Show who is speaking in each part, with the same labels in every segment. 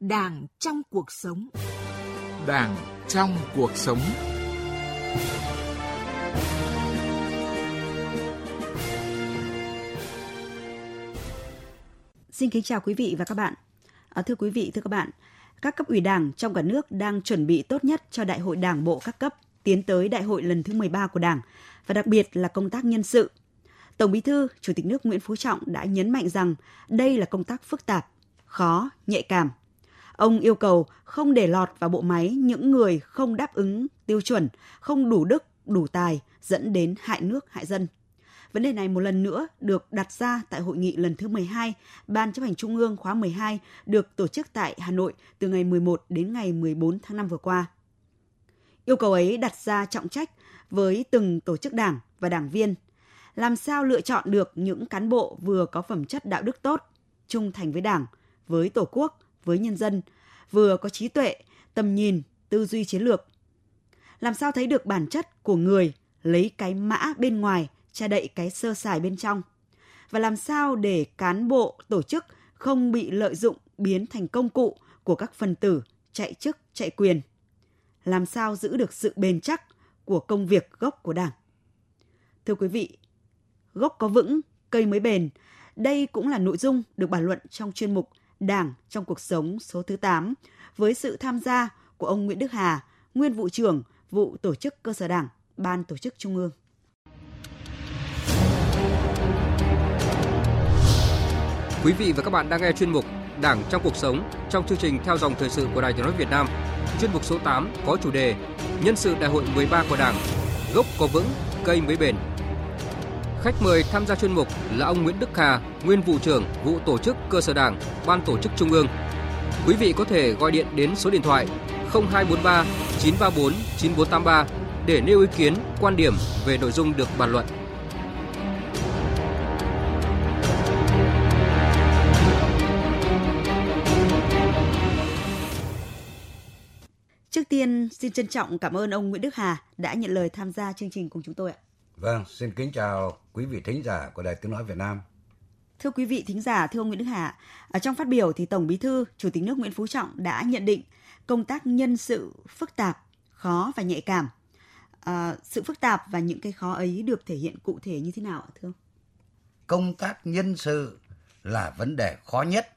Speaker 1: Đảng trong cuộc sống.
Speaker 2: Đảng trong cuộc sống.
Speaker 3: Xin kính chào quý vị và các bạn. À, thưa quý vị, thưa các bạn, các cấp ủy Đảng trong cả nước đang chuẩn bị tốt nhất cho Đại hội Đảng bộ các cấp tiến tới Đại hội lần thứ 13 của Đảng và đặc biệt là công tác nhân sự. Tổng Bí thư, Chủ tịch nước Nguyễn Phú Trọng đã nhấn mạnh rằng đây là công tác phức tạp, khó, nhạy cảm. Ông yêu cầu không để lọt vào bộ máy những người không đáp ứng tiêu chuẩn, không đủ đức, đủ tài, dẫn đến hại nước, hại dân. Vấn đề này một lần nữa được đặt ra tại hội nghị lần thứ 12 Ban chấp hành Trung ương khóa 12 được tổ chức tại Hà Nội từ ngày 11 đến ngày 14 tháng 5 vừa qua. Yêu cầu ấy đặt ra trọng trách với từng tổ chức đảng và đảng viên. Làm sao lựa chọn được những cán bộ vừa có phẩm chất đạo đức tốt, trung thành với đảng, với tổ quốc, với nhân dân, vừa có trí tuệ, tầm nhìn, tư duy chiến lược. Làm sao thấy được bản chất của người, lấy cái mã bên ngoài che đậy cái sơ sài bên trong? Và làm sao để cán bộ tổ chức không bị lợi dụng biến thành công cụ của các phần tử chạy chức chạy quyền? Làm sao giữ được sự bền chắc của công việc gốc của đảng? Thưa quý vị gốc có vững cây mới bền đây cũng là nội dung được bàn luận trong chuyên mục Đảng trong cuộc sống số thứ 8 với sự tham gia của ông Nguyễn Đức Hà, nguyên vụ trưởng vụ tổ chức cơ sở Đảng, Ban tổ chức Trung ương.
Speaker 4: Quý vị và các bạn đang nghe chuyên mục Đảng trong cuộc sống trong chương trình theo dòng thời sự của Đài Tiếng nói Việt Nam. Chuyên mục số 8 có chủ đề Nhân sự Đại hội 13 của Đảng, gốc có vững, cây mới bền. Khách mời tham gia chuyên mục là ông Nguyễn Đức Hà, nguyên vụ trưởng vụ tổ chức cơ sở Đảng, Ban tổ chức Trung ương. Quý vị có thể gọi điện đến số điện thoại 0243 934 9483 để nêu ý kiến, quan điểm về nội dung được bàn luận.
Speaker 3: Trước tiên, xin trân trọng cảm ơn ông Nguyễn Đức Hà đã nhận lời tham gia chương trình cùng chúng tôi ạ.
Speaker 5: Vâng, xin kính chào quý vị thính giả của Đài Tiếng Nói Việt Nam.
Speaker 3: Thưa quý vị thính giả, thưa ông Nguyễn Đức Hà, ở trong phát biểu thì Tổng Bí thư, Chủ tịch nước Nguyễn Phú Trọng đã nhận định công tác nhân sự phức tạp, khó và nhạy cảm. À, sự phức tạp và những cái khó ấy được thể hiện cụ thể như thế nào ạ thưa ông?
Speaker 5: Công tác nhân sự là vấn đề khó nhất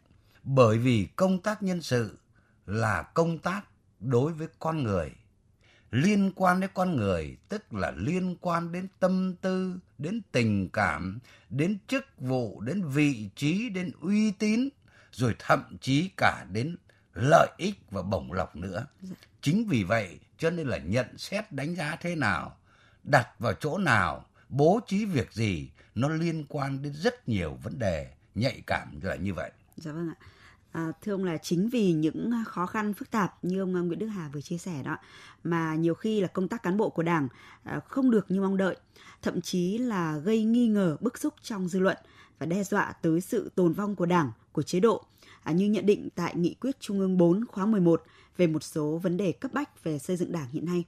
Speaker 5: bởi vì công tác nhân sự là công tác đối với con người liên quan đến con người, tức là liên quan đến tâm tư, đến tình cảm, đến chức vụ, đến vị trí, đến uy tín, rồi thậm chí cả đến lợi ích và bổng lộc nữa. Chính vì vậy cho nên là nhận xét đánh giá thế nào, đặt vào chỗ nào, bố trí việc gì, nó liên quan đến rất nhiều vấn đề nhạy cảm là như vậy.
Speaker 3: Dạ vâng ạ. À, thưa ông là chính vì những à, khó khăn phức tạp như ông à, Nguyễn Đức Hà vừa chia sẻ đó mà nhiều khi là công tác cán bộ của Đảng à, không được như mong đợi, thậm chí là gây nghi ngờ bức xúc trong dư luận và đe dọa tới sự tồn vong của Đảng, của chế độ à, như nhận định tại nghị quyết Trung ương 4 khóa 11 về một số vấn đề cấp bách về xây dựng Đảng hiện nay.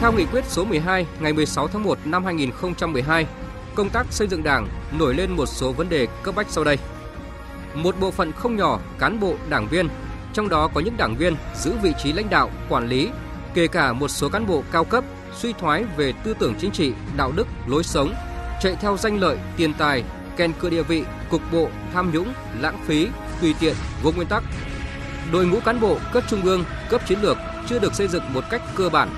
Speaker 4: Theo nghị quyết số 12 ngày 16 tháng 1 năm 2012, công tác xây dựng Đảng nổi lên một số vấn đề cấp bách sau đây một bộ phận không nhỏ cán bộ đảng viên, trong đó có những đảng viên giữ vị trí lãnh đạo, quản lý, kể cả một số cán bộ cao cấp suy thoái về tư tưởng chính trị, đạo đức, lối sống, chạy theo danh lợi, tiền tài, ken cựa địa vị, cục bộ, tham nhũng, lãng phí, tùy tiện, vô nguyên tắc. Đội ngũ cán bộ cấp trung ương, cấp chiến lược chưa được xây dựng một cách cơ bản.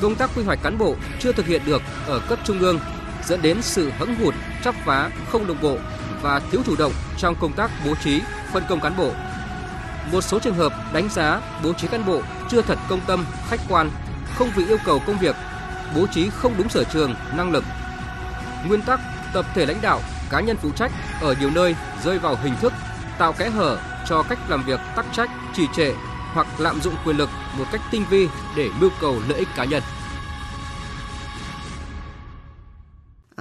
Speaker 4: Công tác quy hoạch cán bộ chưa thực hiện được ở cấp trung ương dẫn đến sự hững hụt, chắp vá, không đồng bộ và thiếu chủ động trong công tác bố trí, phân công cán bộ. Một số trường hợp đánh giá bố trí cán bộ chưa thật công tâm, khách quan, không vì yêu cầu công việc, bố trí không đúng sở trường, năng lực. Nguyên tắc tập thể lãnh đạo, cá nhân phụ trách ở nhiều nơi rơi vào hình thức tạo kẽ hở cho cách làm việc tắc trách, trì trệ hoặc lạm dụng quyền lực một cách tinh vi để mưu cầu lợi ích cá nhân.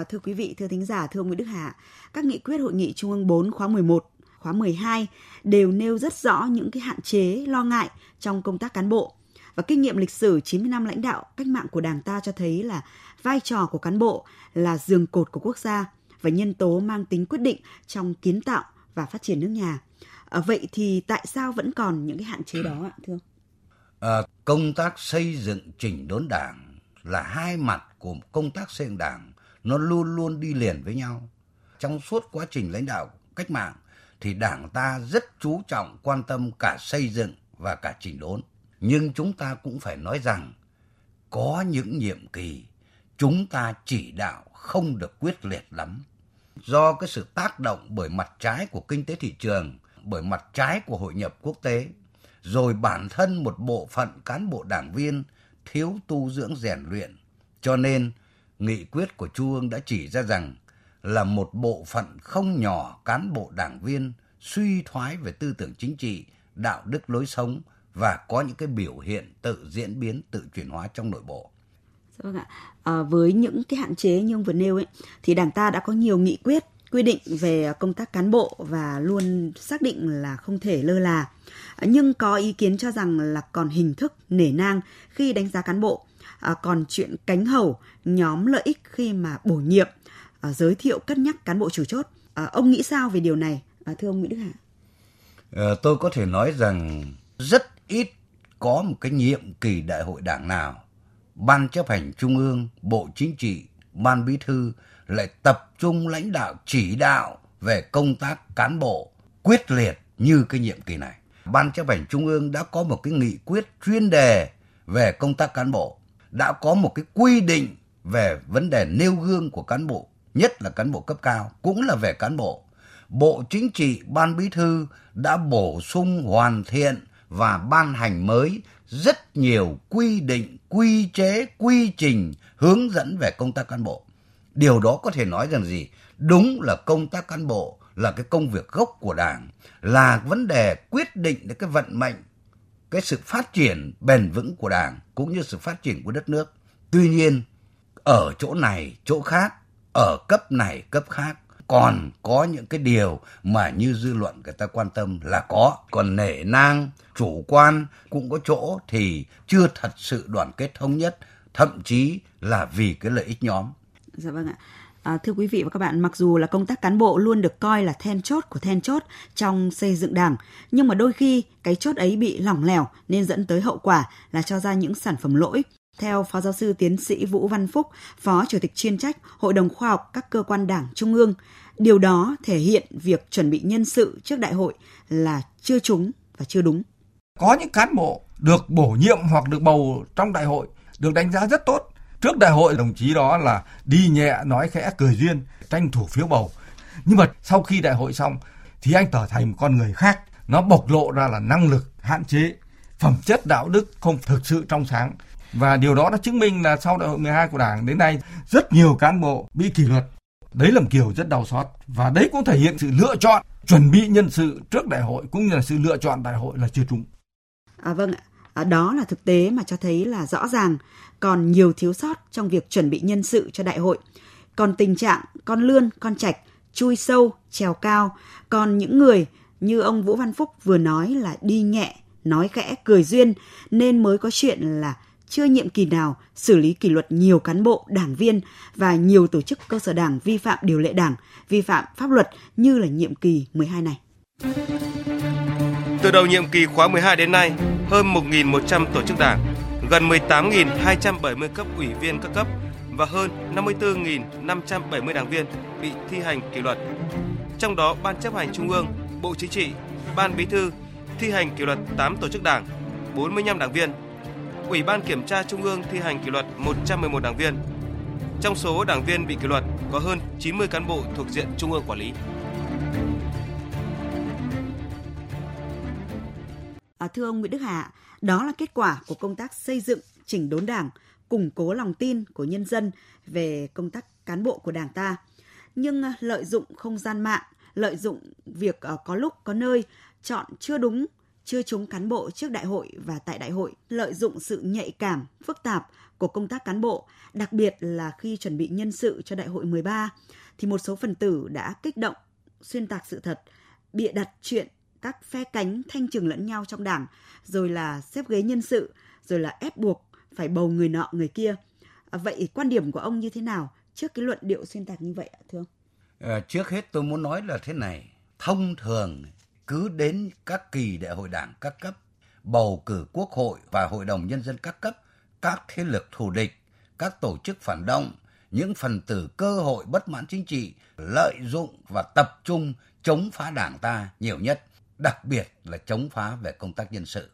Speaker 3: Thưa quý vị, thưa thính giả, thưa ông Nguyễn Đức Hà, các nghị quyết hội nghị Trung ương 4 khóa 11, khóa 12 đều nêu rất rõ những cái hạn chế, lo ngại trong công tác cán bộ. Và kinh nghiệm lịch sử 90 năm lãnh đạo cách mạng của Đảng ta cho thấy là vai trò của cán bộ là giường cột của quốc gia và nhân tố mang tính quyết định trong kiến tạo và phát triển nước nhà. À, vậy thì tại sao vẫn còn những cái hạn chế đó ạ, thưa
Speaker 5: À, công tác xây dựng chỉnh đốn đảng là hai mặt của công tác xây dựng đảng, nó luôn luôn đi liền với nhau. Trong suốt quá trình lãnh đạo cách mạng thì đảng ta rất chú trọng quan tâm cả xây dựng và cả chỉnh đốn. Nhưng chúng ta cũng phải nói rằng có những nhiệm kỳ chúng ta chỉ đạo không được quyết liệt lắm. Do cái sự tác động bởi mặt trái của kinh tế thị trường, bởi mặt trái của hội nhập quốc tế, rồi bản thân một bộ phận cán bộ đảng viên thiếu tu dưỡng rèn luyện. Cho nên, nghị quyết của Trung ương đã chỉ ra rằng là một bộ phận không nhỏ cán bộ đảng viên suy thoái về tư tưởng chính trị, đạo đức lối sống và có những cái biểu hiện tự diễn biến, tự chuyển hóa trong nội bộ.
Speaker 3: Dạ vâng ạ. À, với những cái hạn chế như ông vừa nêu ấy, thì Đảng ta đã có nhiều nghị quyết quy định về công tác cán bộ và luôn xác định là không thể lơ là. À, nhưng có ý kiến cho rằng là còn hình thức nể nang khi đánh giá cán bộ, à, còn chuyện cánh hầu, nhóm lợi ích khi mà bổ nhiệm, à, giới thiệu cất nhắc cán bộ chủ chốt. À, ông nghĩ sao về điều này, à, thưa ông Nguyễn Đức Hạ?
Speaker 5: À, ờ, tôi có thể nói rằng rất ít có một cái nhiệm kỳ đại hội đảng nào ban chấp hành trung ương, bộ chính trị, ban bí thư lại tập trung lãnh đạo chỉ đạo về công tác cán bộ quyết liệt như cái nhiệm kỳ này. Ban chấp hành trung ương đã có một cái nghị quyết chuyên đề về công tác cán bộ, đã có một cái quy định về vấn đề nêu gương của cán bộ, nhất là cán bộ cấp cao, cũng là về cán bộ. Bộ Chính trị, Ban Bí thư đã bổ sung hoàn thiện và ban hành mới rất nhiều quy định, quy chế, quy trình hướng dẫn về công tác cán bộ. Điều đó có thể nói rằng gì? Đúng là công tác cán bộ là cái công việc gốc của Đảng, là vấn đề quyết định đến cái vận mệnh, cái sự phát triển bền vững của Đảng cũng như sự phát triển của đất nước. Tuy nhiên, ở chỗ này, chỗ khác, ở cấp này, cấp khác, còn có những cái điều mà như dư luận người ta quan tâm là có. Còn nể nang chủ quan cũng có chỗ thì chưa thật sự đoàn kết thống nhất thậm chí là vì cái lợi ích nhóm.
Speaker 3: Dạ vâng ạ. À, thưa quý vị và các bạn, mặc dù là công tác cán bộ luôn được coi là then chốt của then chốt trong xây dựng đảng, nhưng mà đôi khi cái chốt ấy bị lỏng lẻo nên dẫn tới hậu quả là cho ra những sản phẩm lỗi. Theo Phó Giáo sư Tiến sĩ Vũ Văn Phúc, Phó Chủ tịch chuyên trách Hội đồng Khoa học các cơ quan đảng Trung ương, điều đó thể hiện việc chuẩn bị nhân sự trước đại hội là chưa trúng và chưa đúng.
Speaker 6: Có những cán bộ được bổ nhiệm hoặc được bầu trong đại hội được đánh giá rất tốt. Trước đại hội đồng chí đó là đi nhẹ nói khẽ cười duyên tranh thủ phiếu bầu. Nhưng mà sau khi đại hội xong thì anh trở thành một con người khác. Nó bộc lộ ra là năng lực hạn chế, phẩm chất đạo đức không thực sự trong sáng và điều đó đã chứng minh là sau đại hội 12 của Đảng đến nay rất nhiều cán bộ bị kỷ luật. Đấy là một kiểu rất đau xót và đấy cũng thể hiện sự lựa chọn chuẩn bị nhân sự trước đại hội cũng như là sự lựa chọn đại hội là chưa trúng.
Speaker 3: À vâng ạ. Ờ, đó là thực tế mà cho thấy là rõ ràng còn nhiều thiếu sót trong việc chuẩn bị nhân sự cho đại hội. Còn tình trạng con lươn, con trạch, chui sâu, trèo cao, còn những người như ông Vũ Văn Phúc vừa nói là đi nhẹ, nói khẽ, cười duyên nên mới có chuyện là chưa nhiệm kỳ nào xử lý kỷ luật nhiều cán bộ, đảng viên và nhiều tổ chức cơ sở đảng vi phạm điều lệ đảng, vi phạm pháp luật như là nhiệm kỳ 12 này.
Speaker 4: Từ đầu nhiệm kỳ khóa 12 đến nay, hơn 1.100 tổ chức đảng, gần 18.270 cấp ủy viên các cấp và hơn 54.570 đảng viên bị thi hành kỷ luật. Trong đó, Ban chấp hành Trung ương, Bộ Chính trị, Ban Bí thư thi hành kỷ luật 8 tổ chức đảng, 45 đảng viên Ủy ban Kiểm tra Trung ương thi hành kỷ luật 111 đảng viên. Trong số đảng viên bị kỷ luật có hơn 90 cán bộ thuộc diện Trung ương quản lý.
Speaker 3: À, thưa ông Nguyễn Đức Hà, đó là kết quả của công tác xây dựng, chỉnh đốn đảng, củng cố lòng tin của nhân dân về công tác cán bộ của đảng ta. Nhưng à, lợi dụng không gian mạng, lợi dụng việc à, có lúc có nơi chọn chưa đúng chưa trúng cán bộ trước đại hội và tại đại hội, lợi dụng sự nhạy cảm, phức tạp của công tác cán bộ, đặc biệt là khi chuẩn bị nhân sự cho đại hội 13, thì một số phần tử đã kích động, xuyên tạc sự thật, bịa đặt chuyện các phe cánh thanh trừng lẫn nhau trong đảng, rồi là xếp ghế nhân sự, rồi là ép buộc phải bầu người nọ người kia. À, vậy quan điểm của ông như thế nào trước cái luận điệu xuyên tạc như vậy ạ thưa ông?
Speaker 5: À, trước hết tôi muốn nói là thế này, thông thường cứ đến các kỳ đại hội đảng các cấp, bầu cử quốc hội và hội đồng nhân dân các cấp, các thế lực thù địch, các tổ chức phản động, những phần tử cơ hội bất mãn chính trị lợi dụng và tập trung chống phá đảng ta nhiều nhất, đặc biệt là chống phá về công tác nhân sự.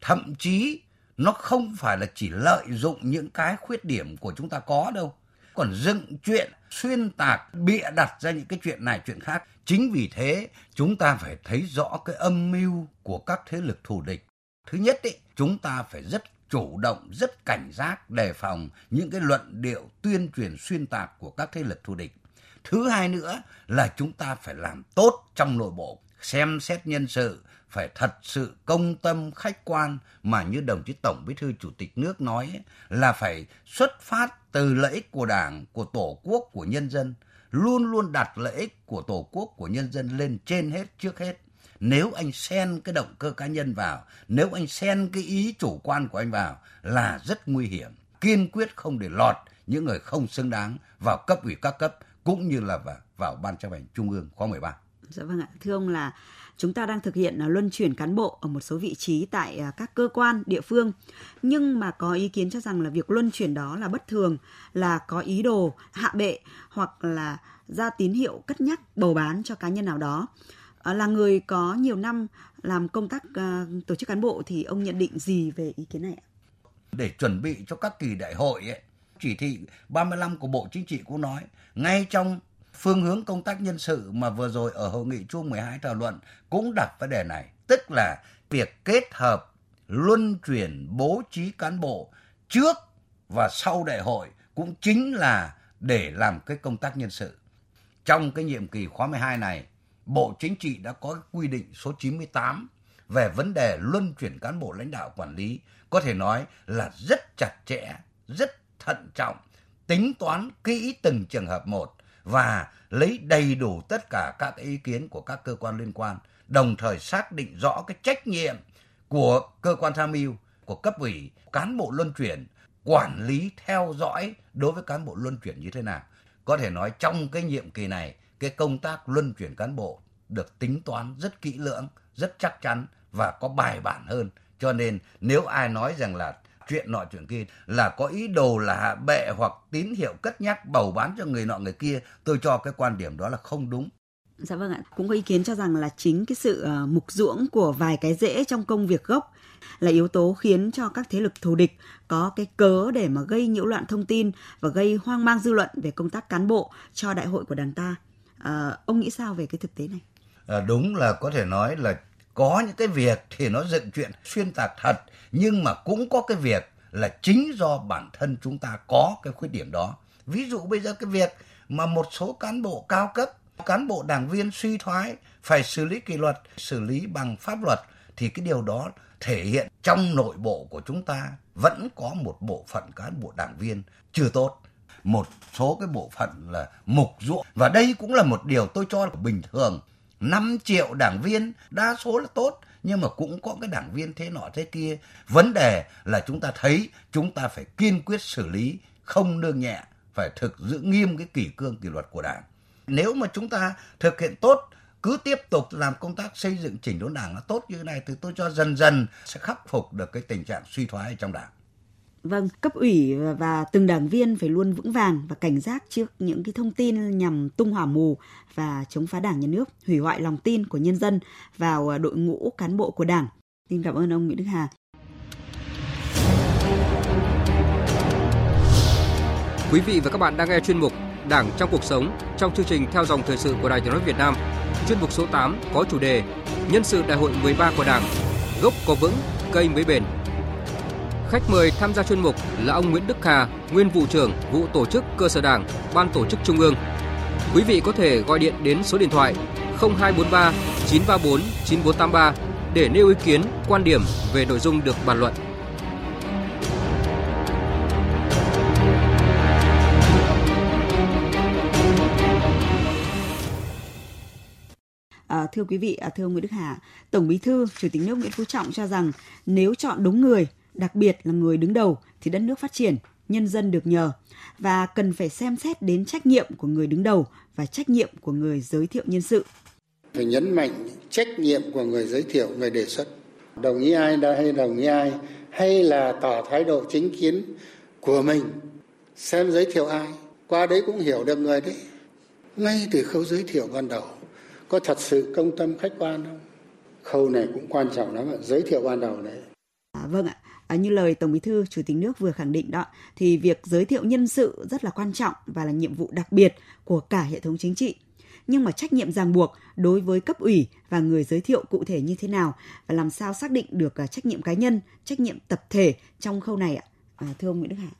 Speaker 5: Thậm chí nó không phải là chỉ lợi dụng những cái khuyết điểm của chúng ta có đâu, còn dựng chuyện xuyên tạc bịa đặt ra những cái chuyện này chuyện khác. Chính vì thế chúng ta phải thấy rõ cái âm mưu của các thế lực thù địch. Thứ nhất ý, chúng ta phải rất chủ động rất cảnh giác đề phòng những cái luận điệu tuyên truyền xuyên tạc của các thế lực thù địch. Thứ hai nữa là chúng ta phải làm tốt trong nội bộ xem xét nhân sự phải thật sự công tâm khách quan mà như đồng chí tổng bí thư chủ tịch nước nói ấy, là phải xuất phát từ lợi ích của đảng của tổ quốc của nhân dân luôn luôn đặt lợi ích của tổ quốc của nhân dân lên trên hết trước hết nếu anh xen cái động cơ cá nhân vào nếu anh xen cái ý chủ quan của anh vào là rất nguy hiểm kiên quyết không để lọt những người không xứng đáng vào cấp ủy các cấp cũng như là vào, vào ban chấp hành trung ương khóa 13.
Speaker 3: Dạ vâng ạ, thưa ông là chúng ta đang thực hiện à, luân chuyển cán bộ ở một số vị trí tại à, các cơ quan địa phương. Nhưng mà có ý kiến cho rằng là việc luân chuyển đó là bất thường là có ý đồ hạ bệ hoặc là ra tín hiệu cất nhắc bầu bán cho cá nhân nào đó. À, là người có nhiều năm làm công tác tổ chức cán bộ thì ông nhận định gì về ý kiến này ạ?
Speaker 5: Để chuẩn bị cho các kỳ đại hội ấy, chỉ thị 35 của Bộ Chính trị cũng nói ngay trong phương hướng công tác nhân sự mà vừa rồi ở hội nghị chung 12 thảo luận cũng đặt vấn đề này, tức là việc kết hợp luân chuyển bố trí cán bộ trước và sau đại hội cũng chính là để làm cái công tác nhân sự. Trong cái nhiệm kỳ khóa 12 này, Bộ Chính trị đã có quy định số 98 về vấn đề luân chuyển cán bộ lãnh đạo quản lý, có thể nói là rất chặt chẽ, rất thận trọng, tính toán kỹ từng trường hợp một và lấy đầy đủ tất cả các ý kiến của các cơ quan liên quan, đồng thời xác định rõ cái trách nhiệm của cơ quan tham mưu, của cấp ủy, cán bộ luân chuyển, quản lý theo dõi đối với cán bộ luân chuyển như thế nào. Có thể nói trong cái nhiệm kỳ này, cái công tác luân chuyển cán bộ được tính toán rất kỹ lưỡng, rất chắc chắn và có bài bản hơn. Cho nên nếu ai nói rằng là chuyện nọ chuyện kia là có ý đồ là hạ bệ hoặc tín hiệu cất nhắc bầu bán cho người nọ người kia tôi cho cái quan điểm đó là không đúng
Speaker 3: Dạ vâng ạ, cũng có ý kiến cho rằng là chính cái sự uh, mục ruỗng của vài cái rễ trong công việc gốc là yếu tố khiến cho các thế lực thù địch có cái cớ để mà gây nhiễu loạn thông tin và gây hoang mang dư luận về công tác cán bộ cho đại hội của đảng ta. À, ông nghĩ sao về cái thực tế này?
Speaker 5: À, đúng là có thể nói là có những cái việc thì nó dựng chuyện xuyên tạc thật, nhưng mà cũng có cái việc là chính do bản thân chúng ta có cái khuyết điểm đó. Ví dụ bây giờ cái việc mà một số cán bộ cao cấp, cán bộ đảng viên suy thoái phải xử lý kỷ luật, xử lý bằng pháp luật, thì cái điều đó thể hiện trong nội bộ của chúng ta vẫn có một bộ phận cán bộ đảng viên chưa tốt. Một số cái bộ phận là mục ruộng. Và đây cũng là một điều tôi cho là bình thường. 5 triệu đảng viên, đa số là tốt, nhưng mà cũng có cái đảng viên thế nọ thế kia. Vấn đề là chúng ta thấy chúng ta phải kiên quyết xử lý, không nương nhẹ, phải thực giữ nghiêm cái kỷ cương, kỷ luật của đảng. Nếu mà chúng ta thực hiện tốt, cứ tiếp tục làm công tác xây dựng chỉnh đốn đảng nó tốt như thế này, thì tôi cho dần dần sẽ khắc phục được cái tình trạng suy thoái trong đảng.
Speaker 3: Vâng, cấp ủy và từng đảng viên phải luôn vững vàng và cảnh giác trước những cái thông tin nhằm tung hỏa mù và chống phá đảng nhà nước, hủy hoại lòng tin của nhân dân vào à, đội ngũ cán bộ của đảng. Xin cảm ơn ông Nguyễn Đức Hà.
Speaker 4: Quý vị và các bạn đang nghe chuyên mục Đảng trong cuộc sống trong chương trình theo dòng thời sự của Đài Tiếng nói Việt Nam. Chuyên mục số 8 có chủ đề Nhân sự Đại hội 13 của Đảng, gốc có vững, cây mới bền Khách mời tham gia chuyên mục là ông Nguyễn Đức Hà, nguyên vụ trưởng vụ tổ chức cơ sở Đảng, Ban tổ chức Trung ương. Quý vị có thể gọi điện đến số điện thoại 0243 934 9483 để nêu ý kiến, quan điểm về nội dung được bàn luận.
Speaker 3: À, thưa quý vị, à, thưa ông Nguyễn Đức Hà, Tổng Bí thư, Chủ tịch nước Nguyễn Phú Trọng cho rằng nếu chọn đúng người đặc biệt là người đứng đầu thì đất nước phát triển, nhân dân được nhờ và cần phải xem xét đến trách nhiệm của người đứng đầu và trách nhiệm của người giới thiệu nhân sự.
Speaker 7: phải nhấn mạnh trách nhiệm của người giới thiệu người đề xuất. Đồng ý ai đã hay đồng ý ai hay là tỏ thái độ chính kiến của mình xem giới thiệu ai qua đấy cũng hiểu được người đấy. Ngay từ khâu giới thiệu ban đầu có thật sự công tâm khách quan không? Khâu này cũng quan trọng lắm giới thiệu ban đầu đấy.
Speaker 3: À, vâng ạ À, như lời Tổng Bí thư Chủ tịch nước vừa khẳng định đó, thì việc giới thiệu nhân sự rất là quan trọng và là nhiệm vụ đặc biệt của cả hệ thống chính trị. Nhưng mà trách nhiệm ràng buộc đối với cấp ủy và người giới thiệu cụ thể như thế nào và làm sao xác định được à, trách nhiệm cá nhân, trách nhiệm tập thể trong khâu này ạ? À, thưa ông Nguyễn Đức Hải.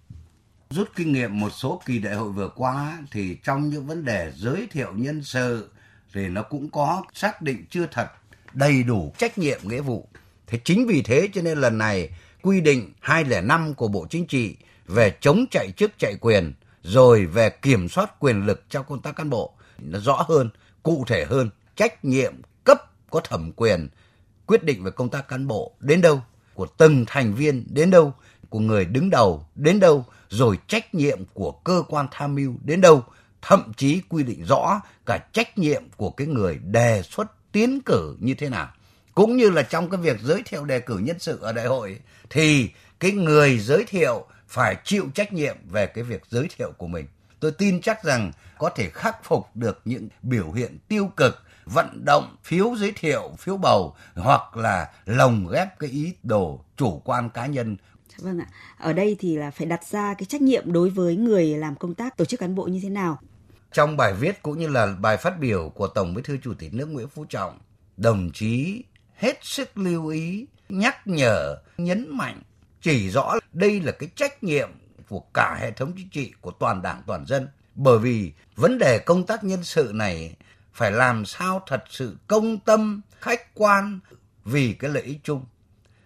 Speaker 5: Rút kinh nghiệm một số kỳ đại hội vừa qua thì trong những vấn đề giới thiệu nhân sự thì nó cũng có xác định chưa thật đầy đủ trách nhiệm nghĩa vụ. Thế chính vì thế cho nên lần này quy định 205 của Bộ Chính trị về chống chạy chức chạy quyền rồi về kiểm soát quyền lực trong công tác cán bộ. Nó rõ hơn, cụ thể hơn, trách nhiệm cấp có thẩm quyền quyết định về công tác cán bộ đến đâu, của từng thành viên đến đâu, của người đứng đầu đến đâu, rồi trách nhiệm của cơ quan tham mưu đến đâu, thậm chí quy định rõ cả trách nhiệm của cái người đề xuất tiến cử như thế nào cũng như là trong cái việc giới thiệu đề cử nhân sự ở đại hội thì cái người giới thiệu phải chịu trách nhiệm về cái việc giới thiệu của mình. Tôi tin chắc rằng có thể khắc phục được những biểu hiện tiêu cực vận động phiếu giới thiệu, phiếu bầu hoặc là lồng ghép cái ý đồ chủ quan cá nhân.
Speaker 3: Vâng ạ. Ở đây thì là phải đặt ra cái trách nhiệm đối với người làm công tác tổ chức cán bộ như thế nào.
Speaker 5: Trong bài viết cũng như là bài phát biểu của Tổng Bí thư Chủ tịch nước Nguyễn Phú Trọng, đồng chí hết sức lưu ý, nhắc nhở, nhấn mạnh, chỉ rõ đây là cái trách nhiệm của cả hệ thống chính trị của toàn đảng toàn dân. Bởi vì vấn đề công tác nhân sự này phải làm sao thật sự công tâm, khách quan vì cái lợi ích chung.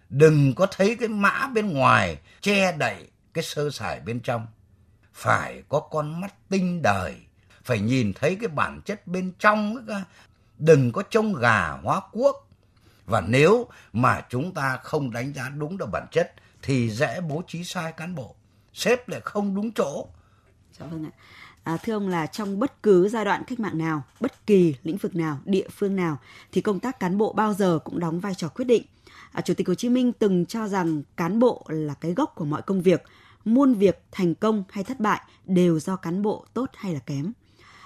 Speaker 5: Đừng có thấy cái mã bên ngoài che đậy cái sơ sài bên trong. Phải có con mắt tinh đời, phải nhìn thấy cái bản chất bên trong. Đừng có trông gà hóa quốc, và nếu mà chúng ta không đánh giá đúng được bản chất thì dễ bố trí sai cán bộ, xếp lại không đúng chỗ.
Speaker 3: Dạ vâng ạ. À, thưa ông là trong bất cứ giai đoạn cách mạng nào, bất kỳ lĩnh vực nào, địa phương nào thì công tác cán bộ bao giờ cũng đóng vai trò quyết định. À, Chủ tịch Hồ Chí Minh từng cho rằng cán bộ là cái gốc của mọi công việc, muôn việc thành công hay thất bại đều do cán bộ tốt hay là kém.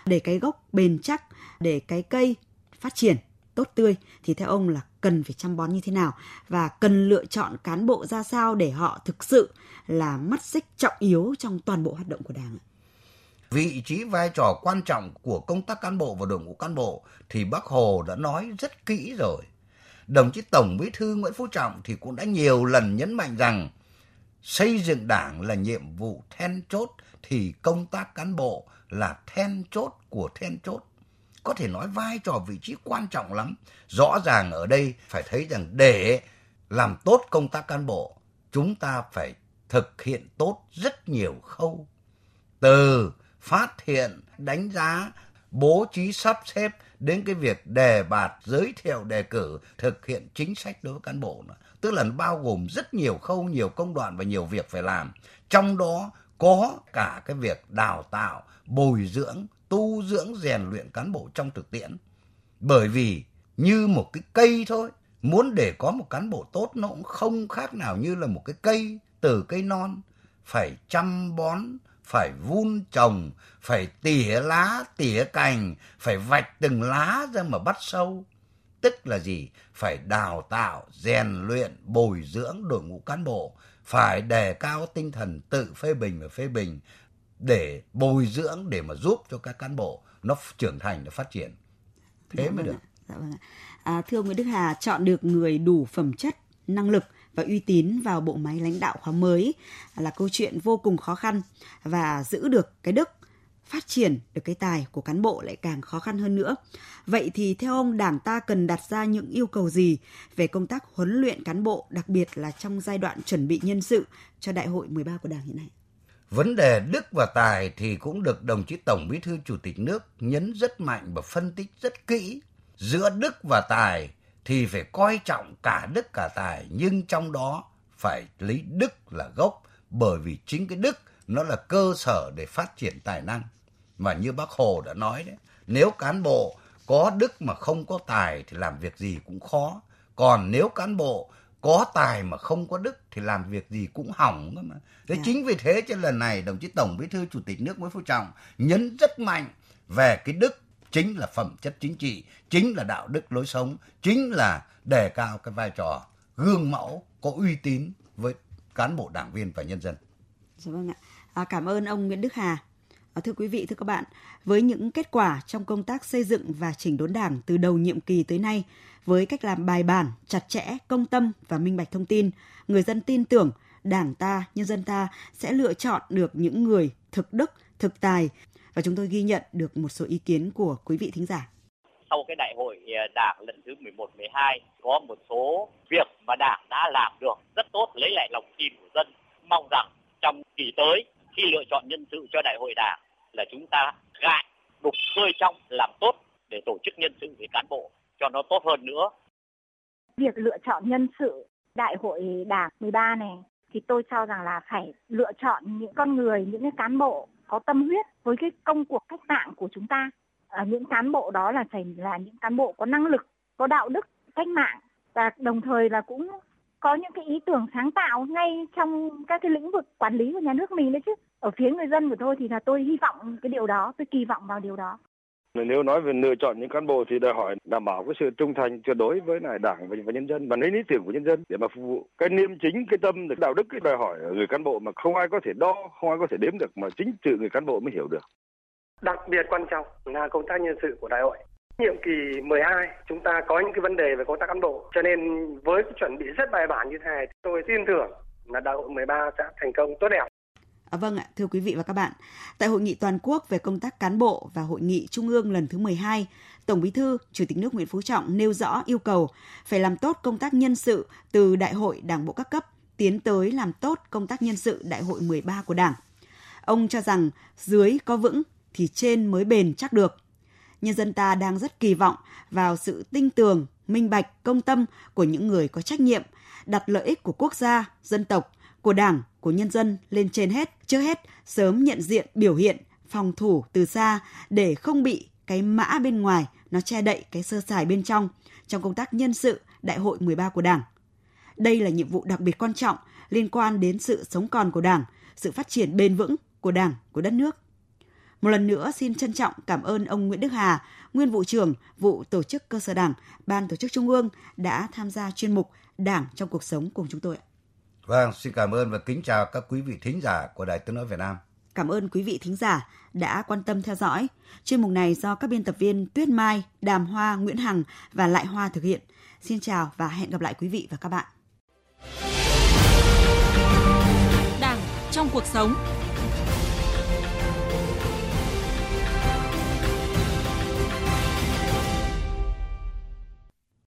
Speaker 3: Để cái gốc bền chắc, để cái cây phát triển tốt tươi thì theo ông là cần phải chăm bón như thế nào và cần lựa chọn cán bộ ra sao để họ thực sự là mắt xích trọng yếu trong toàn bộ hoạt động của Đảng?
Speaker 5: Vị trí vai trò quan trọng của công tác cán bộ và đội ngũ cán bộ thì Bác Hồ đã nói rất kỹ rồi. Đồng chí Tổng Bí thư Nguyễn Phú Trọng thì cũng đã nhiều lần nhấn mạnh rằng xây dựng đảng là nhiệm vụ then chốt thì công tác cán bộ là then chốt của then chốt có thể nói vai trò vị trí quan trọng lắm. Rõ ràng ở đây phải thấy rằng để làm tốt công tác cán bộ, chúng ta phải thực hiện tốt rất nhiều khâu. Từ phát hiện, đánh giá, bố trí sắp xếp đến cái việc đề bạt, giới thiệu, đề cử, thực hiện chính sách đối với cán bộ. Nữa. Tức là bao gồm rất nhiều khâu, nhiều công đoạn và nhiều việc phải làm. Trong đó có cả cái việc đào tạo, bồi dưỡng, tu dưỡng rèn luyện cán bộ trong thực tiễn. Bởi vì như một cái cây thôi, muốn để có một cán bộ tốt nó cũng không khác nào như là một cái cây từ cây non, phải chăm bón, phải vun trồng, phải tỉa lá, tỉa cành, phải vạch từng lá ra mà bắt sâu. Tức là gì? Phải đào tạo, rèn luyện, bồi dưỡng đội ngũ cán bộ, phải đề cao tinh thần tự phê bình và phê bình, để bồi dưỡng để mà giúp cho các cán bộ nó trưởng thành nó phát triển thế dạ mới vâng được
Speaker 3: dạ vâng ạ. À, thưa ông Nguyễn Đức Hà chọn được người đủ phẩm chất năng lực và uy tín vào bộ máy lãnh đạo khóa mới là câu chuyện vô cùng khó khăn và giữ được cái đức phát triển được cái tài của cán bộ lại càng khó khăn hơn nữa. Vậy thì theo ông Đảng ta cần đặt ra những yêu cầu gì về công tác huấn luyện cán bộ, đặc biệt là trong giai đoạn chuẩn bị nhân sự cho đại hội 13 của Đảng hiện nay?
Speaker 5: Vấn đề đức và tài thì cũng được đồng chí Tổng Bí thư Chủ tịch nước nhấn rất mạnh và phân tích rất kỹ. Giữa đức và tài thì phải coi trọng cả đức cả tài, nhưng trong đó phải lấy đức là gốc, bởi vì chính cái đức nó là cơ sở để phát triển tài năng. Mà như bác Hồ đã nói đấy, nếu cán bộ có đức mà không có tài thì làm việc gì cũng khó. Còn nếu cán bộ có tài mà không có đức thì làm việc gì cũng hỏng cơ mà. Thế yeah. Dạ. chính vì thế cho lần này đồng chí Tổng Bí thư Chủ tịch nước Nguyễn Phú Trọng nhấn rất mạnh về cái đức chính là phẩm chất chính trị, chính là đạo đức lối sống, chính là đề cao cái vai trò gương mẫu có uy tín với cán bộ đảng viên và nhân dân.
Speaker 3: Dạ vâng ạ. À, cảm ơn ông Nguyễn Đức Hà. Ờ, thưa quý vị, thưa các bạn, với những kết quả trong công tác xây dựng và chỉnh đốn đảng từ đầu nhiệm kỳ tới nay, với cách làm bài bản, chặt chẽ, công tâm và minh bạch thông tin, người dân tin tưởng Đảng ta, nhân dân ta sẽ lựa chọn được những người thực đức, thực tài và chúng tôi ghi nhận được một số ý kiến của quý vị thính giả.
Speaker 8: Sau cái đại hội ờ, đảng lần thứ 11, 12 có một số việc mà đảng đã làm được rất tốt lấy lại lòng tin của dân. Mong rằng trong kỳ tới khi lựa chọn nhân sự cho đại hội đảng là chúng ta gại đục khơi trong làm tốt để tổ chức nhân sự về cán bộ cho nó tốt hơn nữa.
Speaker 9: Việc lựa chọn nhân sự đại hội đảng 13 này thì tôi cho rằng là phải lựa chọn những con người, những cái cán bộ có tâm huyết với cái công cuộc cách mạng của chúng ta. À, những cán bộ đó là phải là những cán bộ có năng lực, có đạo đức cách mạng và đồng thời là cũng có những cái ý tưởng sáng tạo ngay trong các cái lĩnh vực quản lý của nhà nước mình đấy chứ. Ở phía người dân của tôi thì là tôi hy vọng cái điều đó, tôi kỳ vọng vào điều đó.
Speaker 10: Nếu nói về lựa chọn những cán bộ thì đòi hỏi đảm bảo cái sự trung thành tuyệt đối với lại đảng và nhân dân và lấy lý tưởng của nhân dân để mà phục vụ. Cái niềm chính cái tâm đạo đức cái đòi hỏi ở người cán bộ mà không ai có thể đo không ai có thể đếm được mà chính tự người cán bộ mới hiểu được.
Speaker 11: Đặc biệt quan trọng là công tác nhân sự của đại hội. Nhiệm kỳ 12 chúng ta có những cái vấn đề về công tác cán bộ. Cho nên với cái chuẩn bị rất bài bản như thế này tôi tin tưởng là đại hội 13 sẽ thành công tốt đẹp
Speaker 3: À, vâng ạ, thưa quý vị và các bạn, tại hội nghị toàn quốc về công tác cán bộ và hội nghị trung ương lần thứ 12, Tổng Bí thư, Chủ tịch nước Nguyễn Phú Trọng nêu rõ yêu cầu phải làm tốt công tác nhân sự từ đại hội Đảng bộ các cấp tiến tới làm tốt công tác nhân sự đại hội 13 của Đảng. Ông cho rằng dưới có vững thì trên mới bền chắc được. Nhân dân ta đang rất kỳ vọng vào sự tinh tường, minh bạch, công tâm của những người có trách nhiệm, đặt lợi ích của quốc gia, dân tộc, của Đảng, của nhân dân lên trên hết, trước hết sớm nhận diện biểu hiện phòng thủ từ xa để không bị cái mã bên ngoài nó che đậy cái sơ sài bên trong trong công tác nhân sự Đại hội 13 của Đảng. Đây là nhiệm vụ đặc biệt quan trọng liên quan đến sự sống còn của Đảng, sự phát triển bền vững của Đảng, của đất nước. Một lần nữa xin trân trọng cảm ơn ông Nguyễn Đức Hà, nguyên vụ trưởng vụ tổ chức cơ sở Đảng, Ban tổ chức Trung ương đã tham gia chuyên mục Đảng trong cuộc sống cùng chúng tôi.
Speaker 5: Vâng, xin cảm ơn và kính chào các quý vị thính giả của Đài Tiếng Nói Việt Nam.
Speaker 3: Cảm ơn quý vị thính giả đã quan tâm theo dõi. Chuyên mục này do các biên tập viên Tuyết Mai, Đàm Hoa, Nguyễn Hằng và Lại Hoa thực hiện. Xin chào và hẹn gặp lại quý vị và các bạn.
Speaker 1: Đảng trong cuộc sống